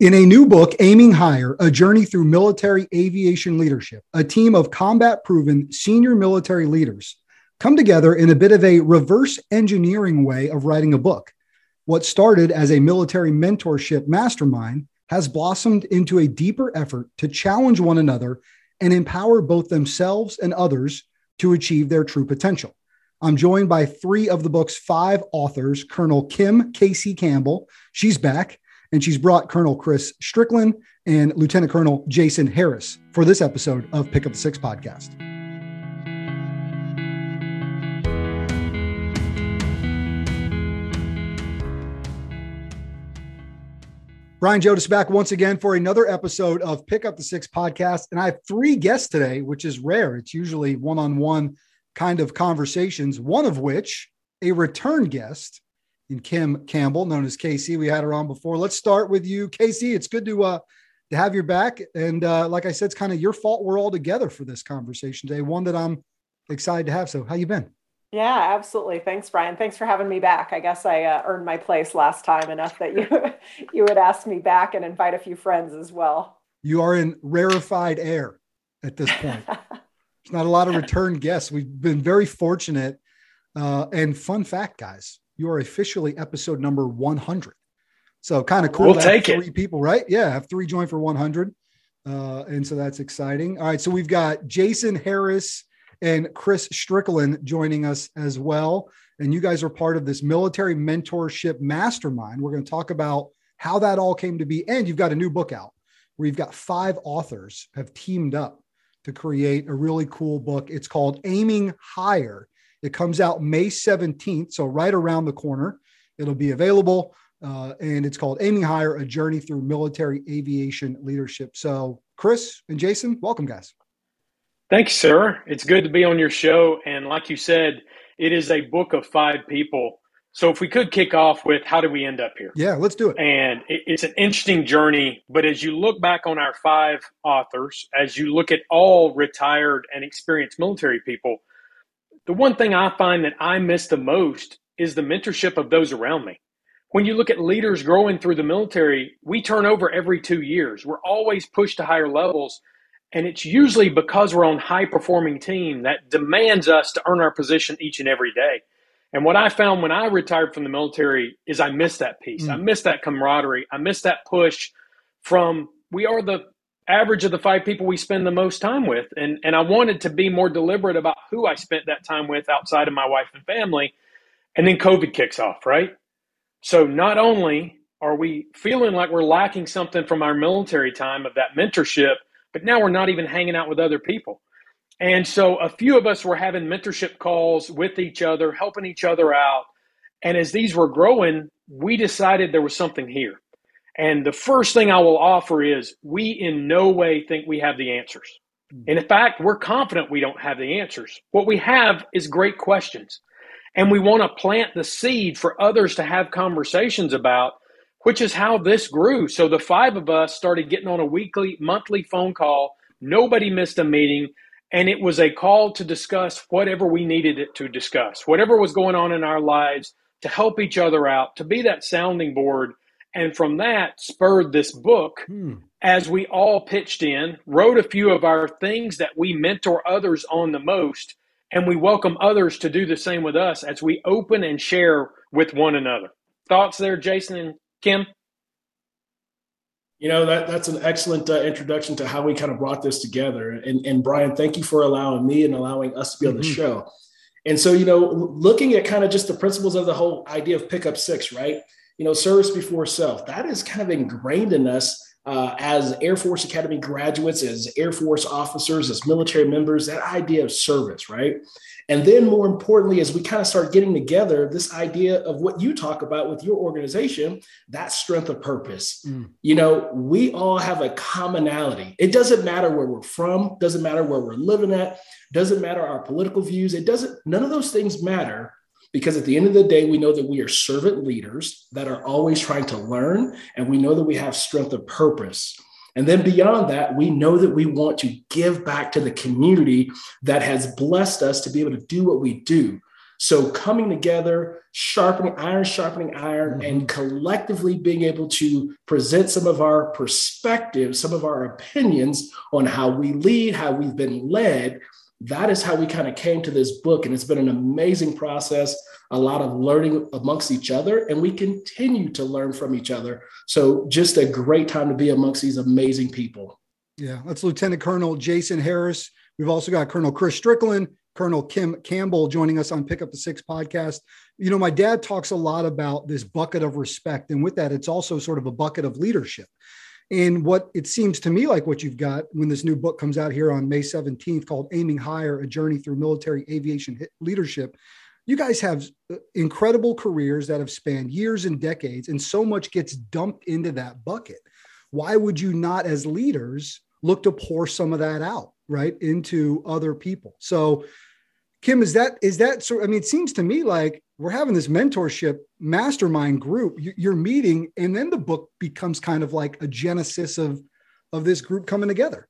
In a new book, Aiming Higher A Journey Through Military Aviation Leadership, a team of combat proven senior military leaders come together in a bit of a reverse engineering way of writing a book. What started as a military mentorship mastermind has blossomed into a deeper effort to challenge one another and empower both themselves and others to achieve their true potential. I'm joined by three of the book's five authors Colonel Kim Casey Campbell. She's back and she's brought Colonel Chris Strickland and Lieutenant Colonel Jason Harris for this episode of Pick Up the Six podcast. Brian Jodice back once again for another episode of Pick Up the Six podcast. And I have three guests today, which is rare. It's usually one on one kind of conversations, one of which a return guest and Kim Campbell, known as Casey. We had her on before. Let's start with you, Casey. It's good to uh, to have your back. And uh, like I said, it's kind of your fault we're all together for this conversation today. One that I'm excited to have. So, how you been? Yeah, absolutely. Thanks, Brian. Thanks for having me back. I guess I uh, earned my place last time enough that you you would ask me back and invite a few friends as well. You are in rarefied air at this point. There's not a lot of return guests. We've been very fortunate. Uh, and fun fact, guys, you are officially episode number 100. So kind of cool. We'll take three it. people, right? Yeah, have three join for 100. Uh, and so that's exciting. All right, so we've got Jason Harris and Chris Strickland joining us as well. And you guys are part of this military mentorship mastermind. We're going to talk about how that all came to be. And you've got a new book out where you've got five authors have teamed up to create a really cool book. It's called Aiming Higher it comes out May 17th, so right around the corner. It'll be available, uh, and it's called Aiming Higher A Journey Through Military Aviation Leadership. So, Chris and Jason, welcome, guys. Thanks, sir. It's good to be on your show. And like you said, it is a book of five people. So, if we could kick off with how did we end up here? Yeah, let's do it. And it's an interesting journey. But as you look back on our five authors, as you look at all retired and experienced military people, the one thing I find that I miss the most is the mentorship of those around me. When you look at leaders growing through the military, we turn over every two years. We're always pushed to higher levels. And it's usually because we're on high performing team that demands us to earn our position each and every day. And what I found when I retired from the military is I missed that piece. Mm. I missed that camaraderie. I missed that push from we are the average of the five people we spend the most time with. And, and I wanted to be more deliberate about who I spent that time with outside of my wife and family. And then COVID kicks off, right? So not only are we feeling like we're lacking something from our military time of that mentorship, but now we're not even hanging out with other people. And so a few of us were having mentorship calls with each other, helping each other out. And as these were growing, we decided there was something here. And the first thing I will offer is we in no way think we have the answers. Hmm. And in fact, we're confident we don't have the answers. What we have is great questions. And we want to plant the seed for others to have conversations about, which is how this grew. So the five of us started getting on a weekly, monthly phone call. Nobody missed a meeting. And it was a call to discuss whatever we needed it to discuss, whatever was going on in our lives to help each other out, to be that sounding board and from that spurred this book hmm. as we all pitched in, wrote a few of our things that we mentor others on the most, and we welcome others to do the same with us as we open and share with one another. Thoughts there, Jason and Kim? You know, that, that's an excellent uh, introduction to how we kind of brought this together. And, and Brian, thank you for allowing me and allowing us to be on the mm-hmm. show. And so, you know, looking at kind of just the principles of the whole idea of pickup six, right? You know, service before self. That is kind of ingrained in us uh, as Air Force Academy graduates, as Air Force officers, as military members, that idea of service, right? And then, more importantly, as we kind of start getting together, this idea of what you talk about with your organization, that strength of purpose. Mm. You know, we all have a commonality. It doesn't matter where we're from, doesn't matter where we're living at, doesn't matter our political views. It doesn't, none of those things matter because at the end of the day, we know that we are servant leaders that are always trying to learn, and we know that we have strength of purpose. And then beyond that, we know that we want to give back to the community that has blessed us to be able to do what we do. So coming together, sharpening iron, sharpening iron, mm-hmm. and collectively being able to present some of our perspectives, some of our opinions on how we lead, how we've been led. That is how we kind of came to this book. And it's been an amazing process, a lot of learning amongst each other, and we continue to learn from each other. So just a great time to be amongst these amazing people. Yeah, that's Lieutenant Colonel Jason Harris. We've also got Colonel Chris Strickland, Colonel Kim Campbell joining us on Pick Up the Six podcast. You know, my dad talks a lot about this bucket of respect. And with that, it's also sort of a bucket of leadership. And what it seems to me like what you've got when this new book comes out here on May 17th called Aiming Higher A Journey Through Military Aviation Leadership, you guys have uh, incredible careers that have spanned years and decades, and so much gets dumped into that bucket. Why would you not, as leaders, look to pour some of that out? right into other people so kim is that is that sort i mean it seems to me like we're having this mentorship mastermind group. You're meeting and then the book becomes kind of like a genesis of of this group coming together.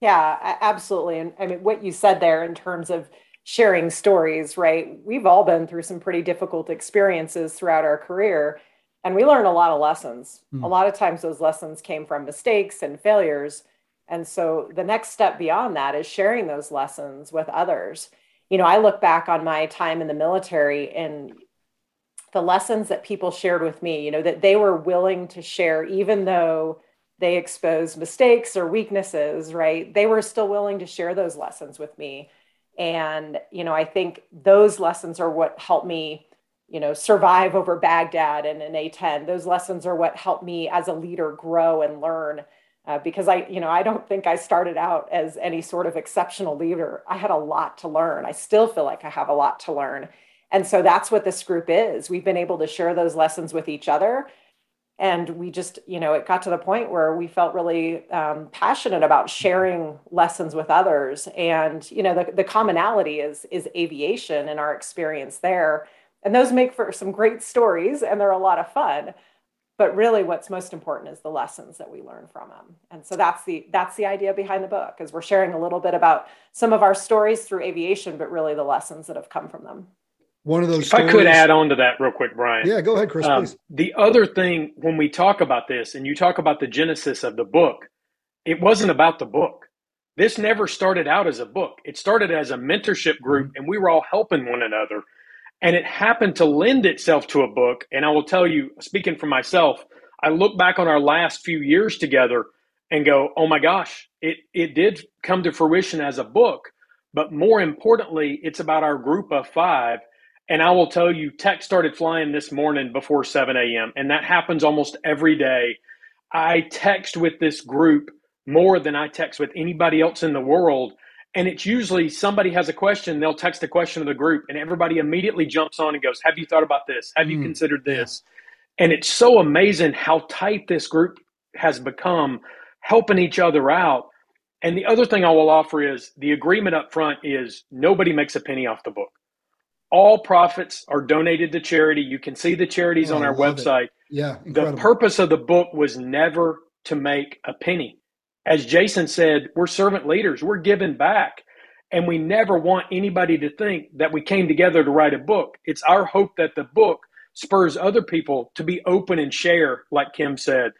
Yeah absolutely. And i mean what you said there in terms of sharing stories right? We've all been through some pretty difficult experiences throughout our career and we learn a lot of lessons. Mm. a lot of times those lessons came from mistakes and failures and so the next step beyond that is sharing those lessons with others. You know, I look back on my time in the military and the lessons that people shared with me, you know, that they were willing to share, even though they exposed mistakes or weaknesses, right? They were still willing to share those lessons with me. And, you know, I think those lessons are what helped me, you know, survive over Baghdad and an A10. Those lessons are what helped me as a leader grow and learn uh, because I, you know, I don't think I started out as any sort of exceptional leader. I had a lot to learn. I still feel like I have a lot to learn. And so that's what this group is. We've been able to share those lessons with each other. And we just, you know, it got to the point where we felt really um, passionate about sharing lessons with others. And, you know, the, the commonality is, is aviation and our experience there. And those make for some great stories and they're a lot of fun but really what's most important is the lessons that we learn from them and so that's the that's the idea behind the book is we're sharing a little bit about some of our stories through aviation but really the lessons that have come from them one of those if stories... i could add on to that real quick brian. Yeah go ahead chris um, please. the other thing when we talk about this and you talk about the genesis of the book it wasn't about the book. This never started out as a book. It started as a mentorship group mm-hmm. and we were all helping one another and it happened to lend itself to a book. And I will tell you, speaking for myself, I look back on our last few years together and go, oh my gosh, it, it did come to fruition as a book. But more importantly, it's about our group of five. And I will tell you, tech started flying this morning before 7 a.m. And that happens almost every day. I text with this group more than I text with anybody else in the world and it's usually somebody has a question, they'll text a question to the group, and everybody immediately jumps on and goes, Have you thought about this? Have you mm. considered this? And it's so amazing how tight this group has become, helping each other out. And the other thing I will offer is the agreement up front is nobody makes a penny off the book. All profits are donated to charity. You can see the charities oh, on our website. It. Yeah. Incredible. The purpose of the book was never to make a penny as Jason said, we're servant leaders, we're giving back. And we never want anybody to think that we came together to write a book. It's our hope that the book spurs other people to be open and share, like Kim said,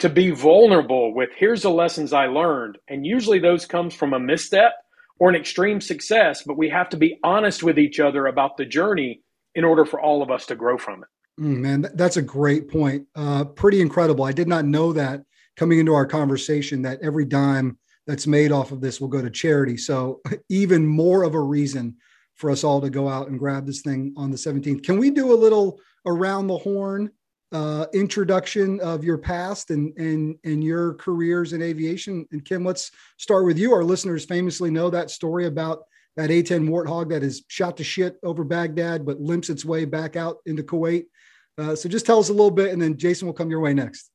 to be vulnerable with here's the lessons I learned. And usually those comes from a misstep or an extreme success, but we have to be honest with each other about the journey in order for all of us to grow from it. Mm, man, that's a great point. Uh, pretty incredible. I did not know that coming into our conversation that every dime that's made off of this will go to charity. So even more of a reason for us all to go out and grab this thing on the 17th. Can we do a little around the horn uh, introduction of your past and and and your careers in aviation? And Kim, let's start with you. Our listeners famously know that story about that A-10 Warthog that is shot to shit over Baghdad, but limps its way back out into Kuwait. Uh, so just tell us a little bit, and then Jason will come your way next.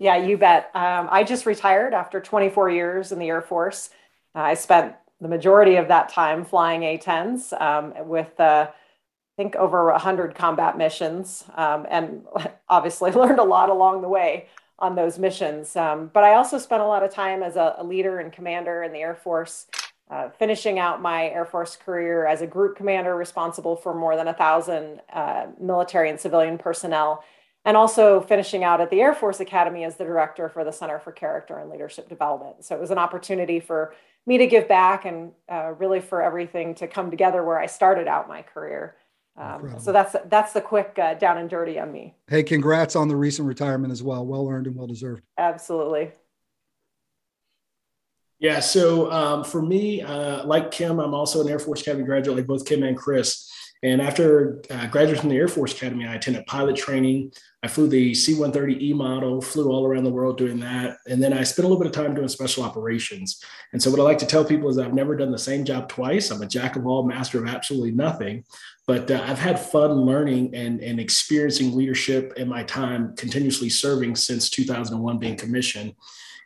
Yeah, you bet. Um, I just retired after 24 years in the Air Force. Uh, I spent the majority of that time flying A-10s um, with, uh, I think, over 100 combat missions, um, and obviously learned a lot along the way on those missions. Um, but I also spent a lot of time as a, a, leader and commander in the Air Force. uh, finishing out my Air Force career as a group commander responsible for more than a thousand uh, military and civilian personnel, and also finishing out at the Air Force Academy as the director for the Center for Character and Leadership Development. So it was an opportunity for me to give back and uh, really for everything to come together where I started out my career. Um, so that's that's the quick uh, down and dirty on me. Hey, congrats on the recent retirement as well. Well earned and well deserved. Absolutely. Yeah. So um, for me, uh, like Kim, I'm also an Air Force Academy graduate, like both Kim and Chris. And after uh, graduating from the Air Force Academy, I attended pilot training. I flew the C 130E model, flew all around the world doing that. And then I spent a little bit of time doing special operations. And so, what I like to tell people is I've never done the same job twice. I'm a jack of all, master of absolutely nothing. But uh, I've had fun learning and, and experiencing leadership in my time continuously serving since 2001 being commissioned.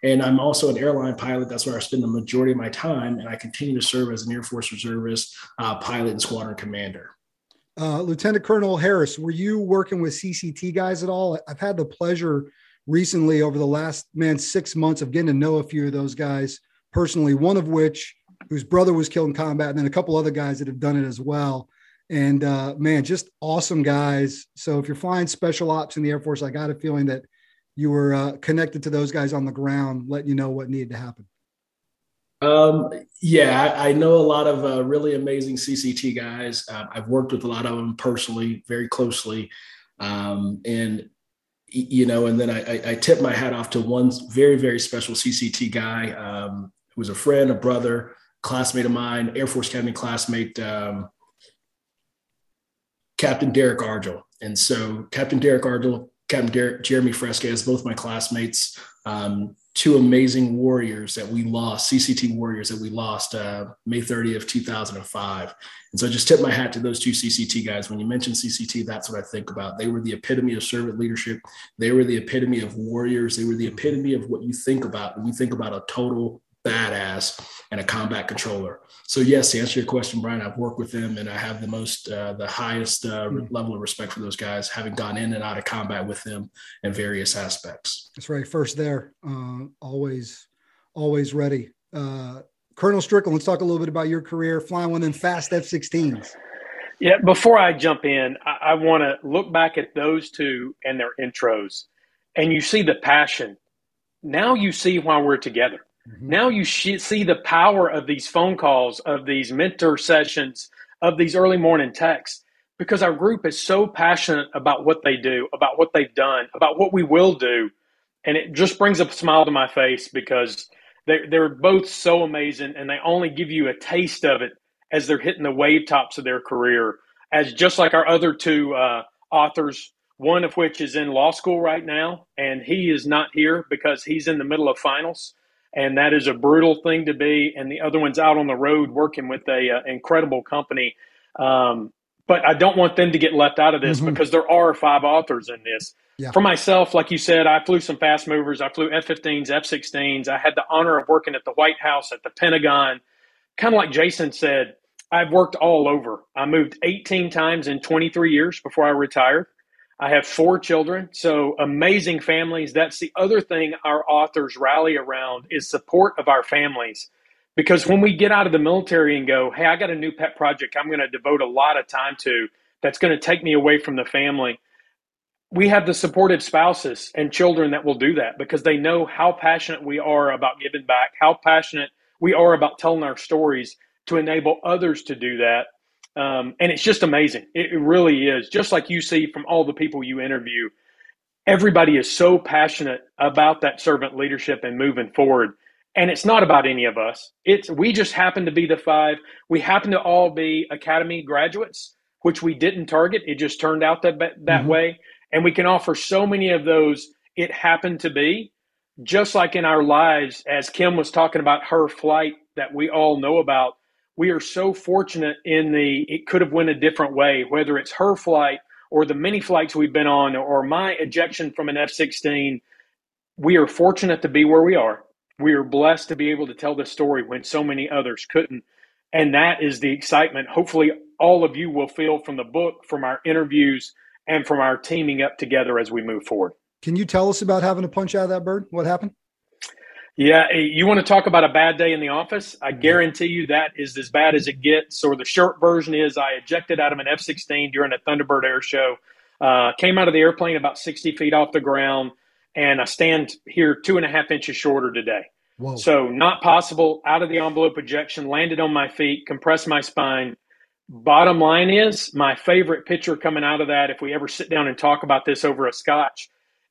And I'm also an airline pilot. That's where I spend the majority of my time. And I continue to serve as an Air Force reservist, uh, pilot, and squadron commander. Uh, Lieutenant Colonel Harris, were you working with CCT guys at all? I've had the pleasure recently over the last man six months of getting to know a few of those guys personally. One of which whose brother was killed in combat, and then a couple other guys that have done it as well. And uh, man, just awesome guys. So if you're flying special ops in the Air Force, I got a feeling that you were uh, connected to those guys on the ground, letting you know what needed to happen. Um, yeah, I, I, know a lot of uh, really amazing CCT guys. Uh, I've worked with a lot of them personally, very closely. Um, and, you know, and then I, I, tip my hat off to one very, very special CCT guy um, who was a friend, a brother, classmate of mine, Air Force Academy classmate, um, Captain Derek Argel. And so Captain Derek Argel, Captain Derek, Jeremy Fresques, both my classmates, um, two amazing warriors that we lost, CCT warriors that we lost uh, May 30th, 2005. And so I just tip my hat to those two CCT guys. When you mention CCT, that's what I think about. They were the epitome of servant leadership. They were the epitome of warriors. They were the epitome of what you think about when you think about a total badass and a combat controller. So yes, to answer your question, Brian, I've worked with them and I have the most, uh, the highest uh, mm-hmm. level of respect for those guys, having gone in and out of combat with them in various aspects. That's right. First there, uh, always, always ready. Uh, Colonel Strickland, let's talk a little bit about your career flying one of them fast F-16s. Yeah, before I jump in, I, I want to look back at those two and their intros, and you see the passion. Now you see why we're together Mm-hmm. Now you see the power of these phone calls, of these mentor sessions, of these early morning texts, because our group is so passionate about what they do, about what they've done, about what we will do. And it just brings a smile to my face because they're, they're both so amazing and they only give you a taste of it as they're hitting the wave tops of their career. As just like our other two uh, authors, one of which is in law school right now, and he is not here because he's in the middle of finals and that is a brutal thing to be. And the other one's out on the road working with a uh, incredible company. Um, but I don't want them to get left out of this mm-hmm. because there are five authors in this. Yeah. For myself, like you said, I flew some fast movers. I flew F-15s, F-16s. I had the honor of working at the White House, at the Pentagon. Kind of like Jason said, I've worked all over. I moved 18 times in 23 years before I retired. I have four children, so amazing families. That's the other thing our authors rally around is support of our families. Because when we get out of the military and go, hey, I got a new pet project I'm going to devote a lot of time to that's going to take me away from the family, we have the supportive spouses and children that will do that because they know how passionate we are about giving back, how passionate we are about telling our stories to enable others to do that. Um, and it's just amazing. It, it really is. Just like you see from all the people you interview, everybody is so passionate about that servant leadership and moving forward. And it's not about any of us. It's we just happen to be the five. We happen to all be academy graduates, which we didn't target. It just turned out that that mm-hmm. way. And we can offer so many of those. It happened to be just like in our lives, as Kim was talking about her flight that we all know about we are so fortunate in the it could have went a different way, whether it's her flight or the many flights we've been on or my ejection from an F 16. We are fortunate to be where we are. We are blessed to be able to tell this story when so many others couldn't. And that is the excitement. Hopefully, all of you will feel from the book, from our interviews, and from our teaming up together as we move forward. Can you tell us about having to punch out of that bird? What happened? Yeah, you want to talk about a bad day in the office? I guarantee you that is as bad as it gets. Or the short version is I ejected out of an F 16 during a Thunderbird air show, uh, came out of the airplane about 60 feet off the ground, and I stand here two and a half inches shorter today. Whoa. So, not possible, out of the envelope ejection, landed on my feet, compressed my spine. Bottom line is, my favorite picture coming out of that, if we ever sit down and talk about this over a scotch,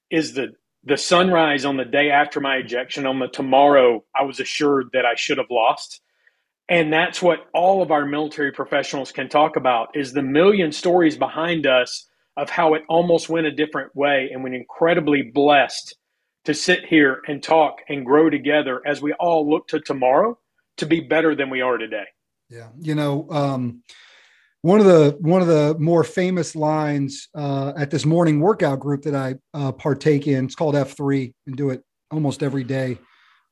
is the the sunrise on the day after my ejection on the tomorrow i was assured that i should have lost. And that's what all of our military professionals can talk about is the million stories behind us of how it almost went a different way and we're incredibly blessed to sit here and talk and grow together as we all look to tomorrow to be better than we are today. Yeah. You know um, one of the one of the more famous lines uh, at this morning workout group that I uh, partake in. It's called F3 and do it almost every day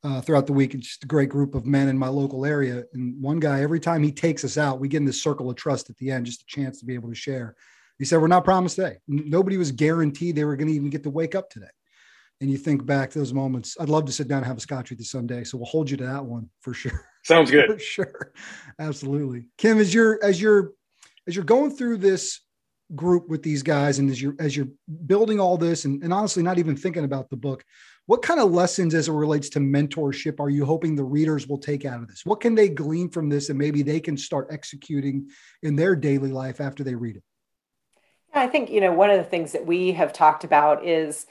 uh, throughout the week. It's just a great group of men in my local area. And one guy, every time he takes us out, we get in this circle of trust at the end, just a chance to be able to share. He said, "We're not promised today. Nobody was guaranteed they were going to even get to wake up today." And you think back to those moments. I'd love to sit down and have a scotch with you someday. So we'll hold you to that one for sure. Sounds good. for sure. Absolutely. Kim, as you're as you're as you're going through this group with these guys and as you're as you're building all this and, and honestly not even thinking about the book what kind of lessons as it relates to mentorship are you hoping the readers will take out of this? What can they glean from this and maybe they can start executing in their daily life after they read it? I think you know one of the things that we have talked about is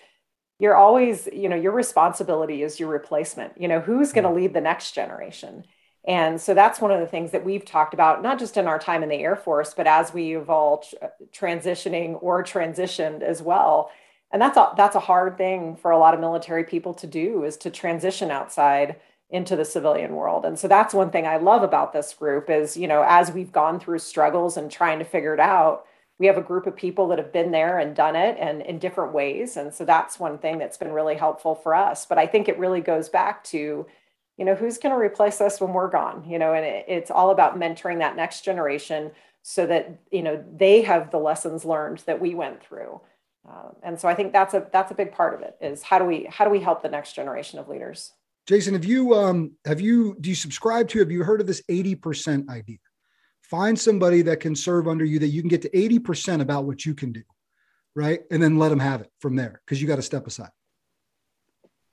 you're always you know your responsibility is your replacement. You know who's going to lead the next generation and so that's one of the things that we've talked about, not just in our time in the Air Force, but as we've evolve uh, transitioning or transitioned as well. And that's a, that's a hard thing for a lot of military people to do is to transition outside into the civilian world. And so that's one thing I love about this group is, you know, as we've gone through struggles and trying to figure it out, we have a group of people that have been there and done it and in different ways. And so that's one thing that's been really helpful for us. But I think it really goes back to you know who's going to replace us when we're gone you know? And it, it's all about mentoring that next generation so that you know they have the lessons learned that we went through. Uh, and so i think that's a that's a big part of it is how do we how do we help the next generation of leaders? Jason have you um have you do you subscribe to have you heard of this 80% idea? Find somebody that can serve under you that you can get to 80% about what you can do right? And then let them have it from there because you got to step aside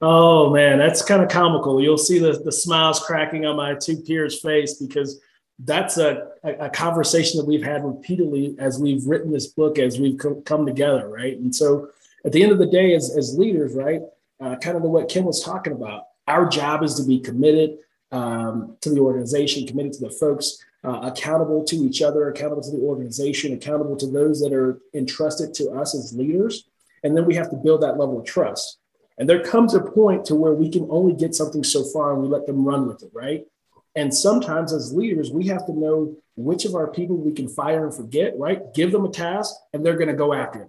Oh man, that's kind of comical. You'll see the, the smiles cracking on my two peers' face because that's a, a, conversation that we've had repeatedly as we've written this book, as we've come together, right? And so at the end of the day, as, as leaders, right, uh, kind of the what Kim was talking about, our job is to be committed um, to the organization, committed to the folks, uh, accountable to each other, accountable to the organization, accountable to those that are entrusted to us as leaders. And then we have to build that level of trust. And there comes a point to where we can only get something so far and we let them run with it, right? And sometimes as leaders, we have to know which of our people we can fire and forget, right? Give them a task and they're going to go after it.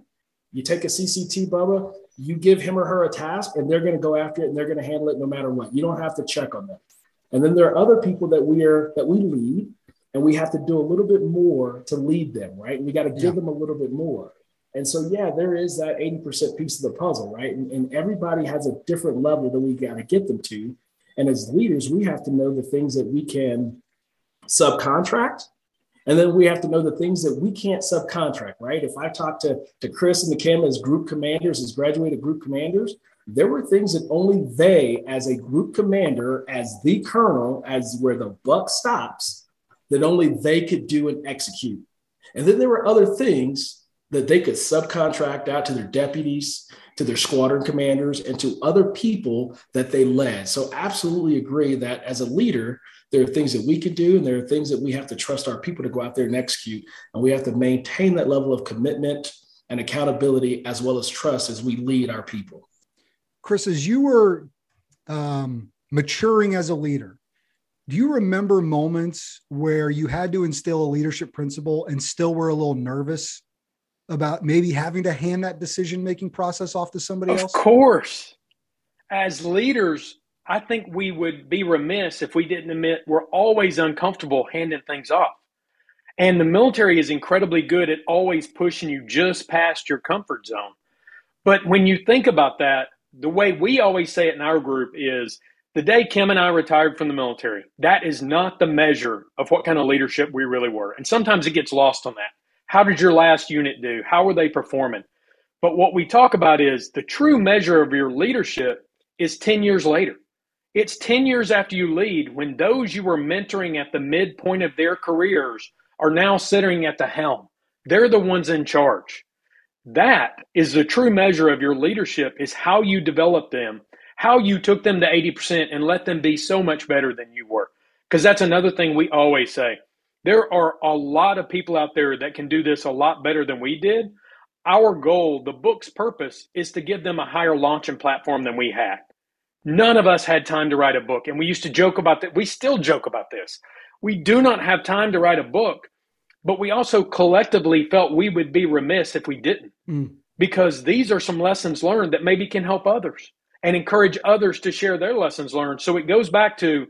You take a CCT, Bubba, you give him or her a task and they're going to go after it and they're going to handle it no matter what. You don't have to check on them. And then there are other people that we are that we lead and we have to do a little bit more to lead them, right? And we got to give yeah. them a little bit more. And so, yeah, there is that 80% piece of the puzzle, right? And, and everybody has a different level that we got to get them to. And as leaders, we have to know the things that we can subcontract. And then we have to know the things that we can't subcontract, right? If I talk to, to Chris and the Kim as group commanders, as graduated group commanders, there were things that only they, as a group commander, as the colonel, as where the buck stops, that only they could do and execute. And then there were other things that they could subcontract out to their deputies, to their squadron commanders, and to other people that they led. So, absolutely agree that as a leader, there are things that we can do, and there are things that we have to trust our people to go out there and execute. And we have to maintain that level of commitment and accountability as well as trust as we lead our people. Chris, as you were um, maturing as a leader, do you remember moments where you had to instill a leadership principle and still were a little nervous about maybe having to hand that decision making process off to somebody of else? Of course. As leaders, I think we would be remiss if we didn't admit we're always uncomfortable handing things off. And the military is incredibly good at always pushing you just past your comfort zone. But when you think about that, the way we always say it in our group is The day Kim and I retired from the military, that is not the measure of what kind of leadership we really were. And sometimes it gets lost on that. How did your last unit do? How were they performing? But what we talk about is the true measure of your leadership is 10 years later. It's 10 years after you lead when those you were mentoring at the midpoint of their careers are now sitting at the helm. They're the ones in charge. That is the true measure of your leadership is how you develop them, how you took them to 80% and let them be so much better than you were. Because that's another thing we always say. There are a lot of people out there that can do this a lot better than we did. Our goal, the book's purpose, is to give them a higher launching platform than we had. None of us had time to write a book. And we used to joke about that. We still joke about this. We do not have time to write a book but we also collectively felt we would be remiss if we didn't, mm. because these are some lessons learned that maybe can help others and encourage others to share their lessons learned. So it goes back to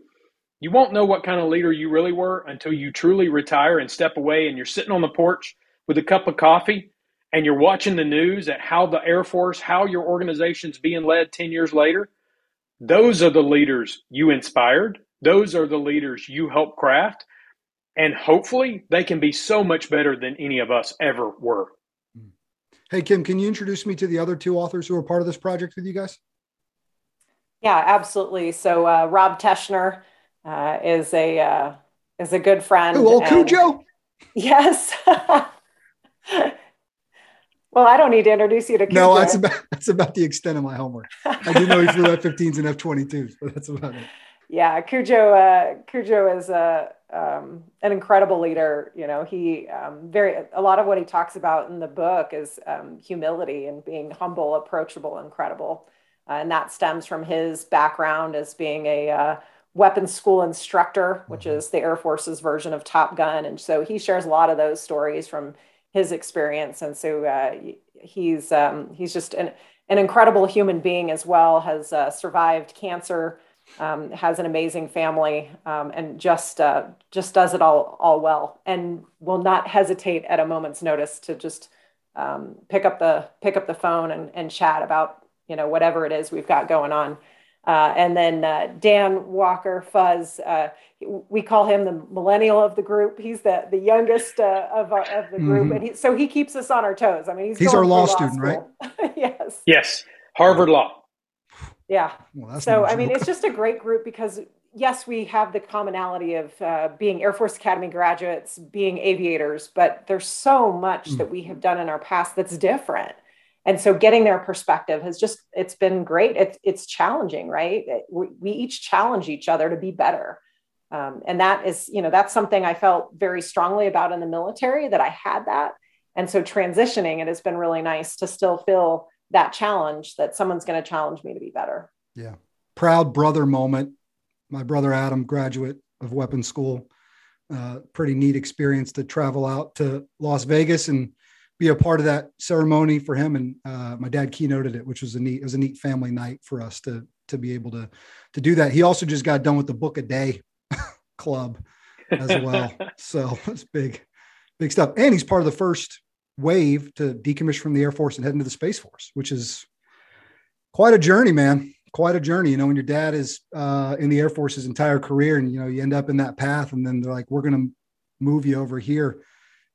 you won't know what kind of leader you really were until you truly retire and step away and you're sitting on the porch with a cup of coffee and you're watching the news at how the Air Force, how your organization's being led 10 years later. Those are the leaders you inspired. Those are the leaders you helped craft. And hopefully they can be so much better than any of us ever were. Hey, Kim, can you introduce me to the other two authors who are part of this project with you guys? Yeah, absolutely. So uh, Rob Teschner uh, is a uh, is a good friend. Who, old and, Cujo? Yes. well, I don't need to introduce you to Cujo. No, that's about that's about the extent of my homework. I do know he flew F-15s and F-22s, but that's about it. Yeah, Cujo. Uh, Cujo is a um, an incredible leader. You know, he um, very a lot of what he talks about in the book is um, humility and being humble, approachable, incredible, uh, and that stems from his background as being a uh, weapons school instructor, which mm-hmm. is the Air Force's version of Top Gun, and so he shares a lot of those stories from his experience, and so uh, he's um, he's just an an incredible human being as well. Has uh, survived cancer um, has an amazing family, um, and just uh, just does it all all well, and will not hesitate at a moment's notice to just um, pick up the pick up the phone and, and chat about you know whatever it is we've got going on. Uh, and then uh, Dan Walker Fuzz, uh, we call him the millennial of the group. He's the the youngest uh, of our, of the group, mm-hmm. and he, so he keeps us on our toes. I mean, he's he's our law, law student, school. right? yes. Yes, Harvard Law. Yeah. Well, so, I mean, it's just a great group because, yes, we have the commonality of uh, being Air Force Academy graduates, being aviators, but there's so much mm. that we have done in our past that's different. And so getting their perspective has just, it's been great. It's, it's challenging, right? We, we each challenge each other to be better. Um, and that is, you know, that's something I felt very strongly about in the military that I had that. And so transitioning, it has been really nice to still feel that challenge that someone's going to challenge me to be better. Yeah. Proud brother moment. My brother Adam, graduate of weapons school. Uh, pretty neat experience to travel out to Las Vegas and be a part of that ceremony for him. And uh, my dad keynoted it, which was a neat, it was a neat family night for us to to be able to to do that. He also just got done with the Book a Day club as well. so it's big, big stuff. And he's part of the first wave to decommission from the Air Force and head into the Space Force, which is quite a journey, man. Quite a journey. You know, when your dad is uh, in the Air Force his entire career, and you know you end up in that path, and then they're like, "We're going to move you over here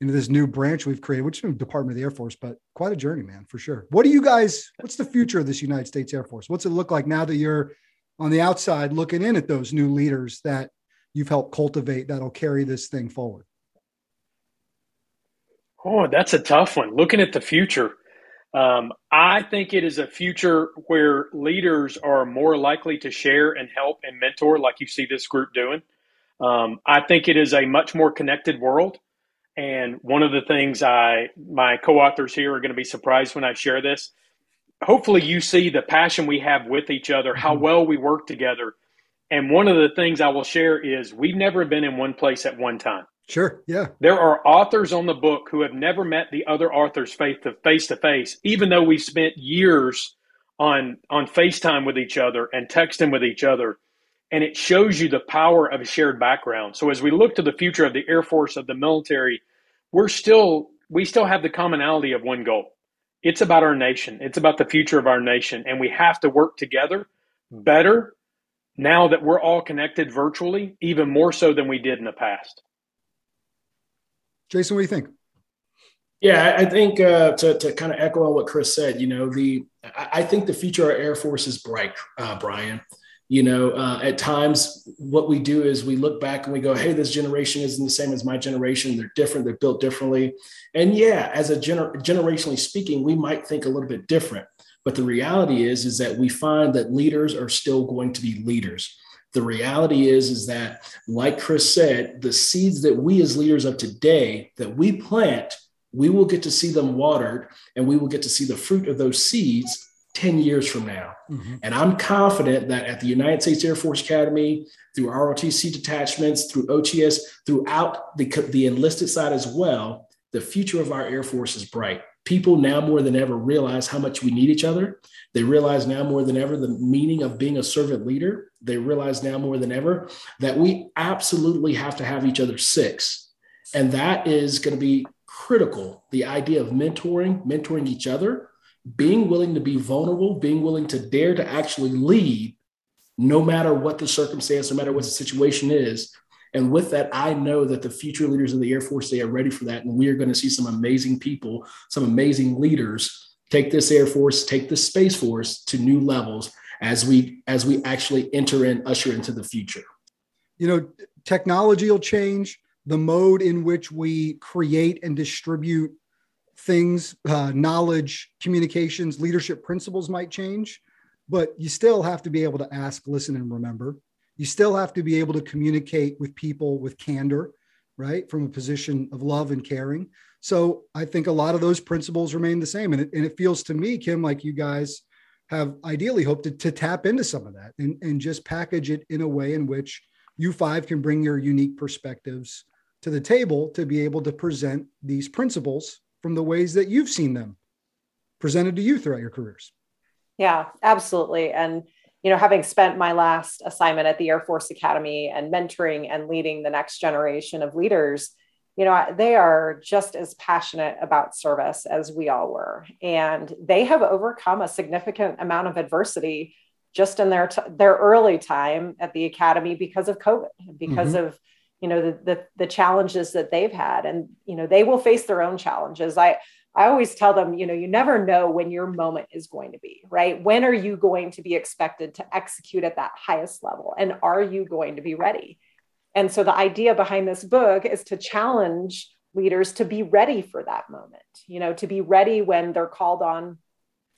into this new branch we've created, which is Department of the Air Force." But quite a journey, man, for sure. What do you guys? What's the future of this United States Air Force? What's it look like now that you're on the outside looking in at those new leaders that you've helped cultivate that'll carry this thing forward? Oh, that's a tough one. Looking at the future, um, I think it is a future where leaders are more likely to share and help and mentor, like you see this group doing. Um, I think it is a much more connected world. And one of the things I, my co-authors here are going to be surprised when I share this. Hopefully, you see the passion we have with each other, how mm-hmm. well we work together. And one of the things I will share is we've never been in one place at one time. Sure. Yeah. There are authors on the book who have never met the other authors face to face to face, even though we've spent years on on FaceTime with each other and texting with each other. And it shows you the power of a shared background. So as we look to the future of the Air Force, of the military, we're still we still have the commonality of one goal. It's about our nation. It's about the future of our nation. And we have to work together better now that we're all connected virtually, even more so than we did in the past. Jason, what do you think? Yeah, I think uh, to, to kind of echo on what Chris said, you know, the I think the future of our Air Force is bright, uh, Brian. You know, uh, at times what we do is we look back and we go, "Hey, this generation isn't the same as my generation. They're different. They're built differently." And yeah, as a gener- generationally speaking, we might think a little bit different. But the reality is, is that we find that leaders are still going to be leaders. The reality is, is that, like Chris said, the seeds that we as leaders of today that we plant, we will get to see them watered, and we will get to see the fruit of those seeds 10 years from now. Mm-hmm. And I'm confident that at the United States Air Force Academy, through ROTC detachments, through OTS, throughout the, the enlisted side as well, the future of our Air Force is bright. People now more than ever realize how much we need each other. They realize now more than ever the meaning of being a servant leader. They realize now more than ever that we absolutely have to have each other six. And that is going to be critical. The idea of mentoring, mentoring each other, being willing to be vulnerable, being willing to dare to actually lead, no matter what the circumstance, no matter what the situation is. And with that, I know that the future leaders of the Air Force, they are ready for that. And we are going to see some amazing people, some amazing leaders take this Air Force, take this Space Force to new levels as we as we actually enter and usher into the future. You know, technology will change the mode in which we create and distribute things, uh, knowledge, communications, leadership principles might change, but you still have to be able to ask, listen, and remember. You still have to be able to communicate with people with candor, right? From a position of love and caring. So I think a lot of those principles remain the same. And it, and it feels to me, Kim, like you guys have ideally hoped to, to tap into some of that and, and just package it in a way in which you five can bring your unique perspectives to the table to be able to present these principles from the ways that you've seen them presented to you throughout your careers. Yeah, absolutely. And, you know, having spent my last assignment at the Air Force Academy and mentoring and leading the next generation of leaders, you know, they are just as passionate about service as we all were. And they have overcome a significant amount of adversity just in their, t- their early time at the Academy because of COVID, because mm-hmm. of you know the, the, the challenges that they've had. And you know they will face their own challenges. I i always tell them you know you never know when your moment is going to be right? When are you going to be expected to execute at that highest level? And are you going to be ready? And so the idea behind this book is to challenge leaders to be ready for that moment you know to be ready when they're called on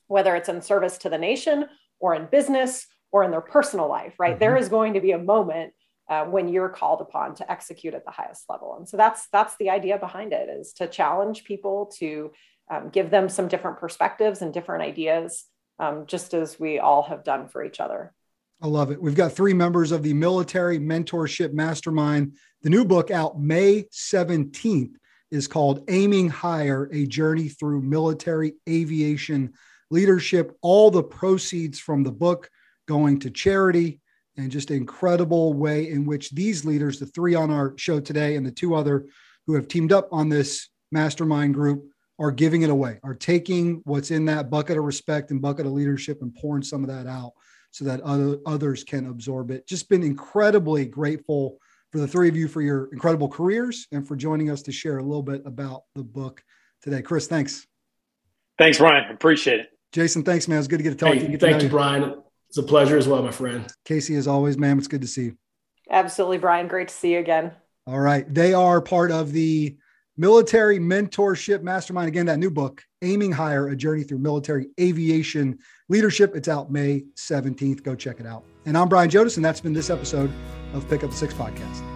whether it's in service to the nation or in business or in their personal life right? Mm-hmm. there is going to be a moment uh, when you're called upon to execute at the highest level. And so that's that's the idea behind it is to challenge people to um, give them some different perspectives and different ideas, um, just as we all have done for each other. I love it. We've got three members of the Military Mentorship Mastermind. The new book out May 17th is called Aiming Higher A Journey Through Military Aviation Leadership. All the proceeds from the book going to charity and just incredible way in which these leaders, the three on our show today and the two other who have teamed up on this mastermind group, are giving it away, are taking what's in that bucket of respect and bucket of leadership and pouring some of that out so that other, others can absorb it. Just been incredibly grateful for the three of you for your incredible careers and for joining us to share a little bit about the book today. Chris, thanks. Thanks, Brian. Appreciate it. Jason, thanks, man. It's good to get to talk hey, to you. Thank you, Brian. It's a pleasure as well, my friend. Casey, as always, ma'am, it's good to see you. Absolutely, Brian. Great to see you again. All right. They are part of the Military Mentorship Mastermind. Again, that new book, Aiming Higher, a journey through military aviation leadership. It's out May 17th. Go check it out. And I'm Brian Jodice, and that's been this episode of Pick Up the Six Podcast.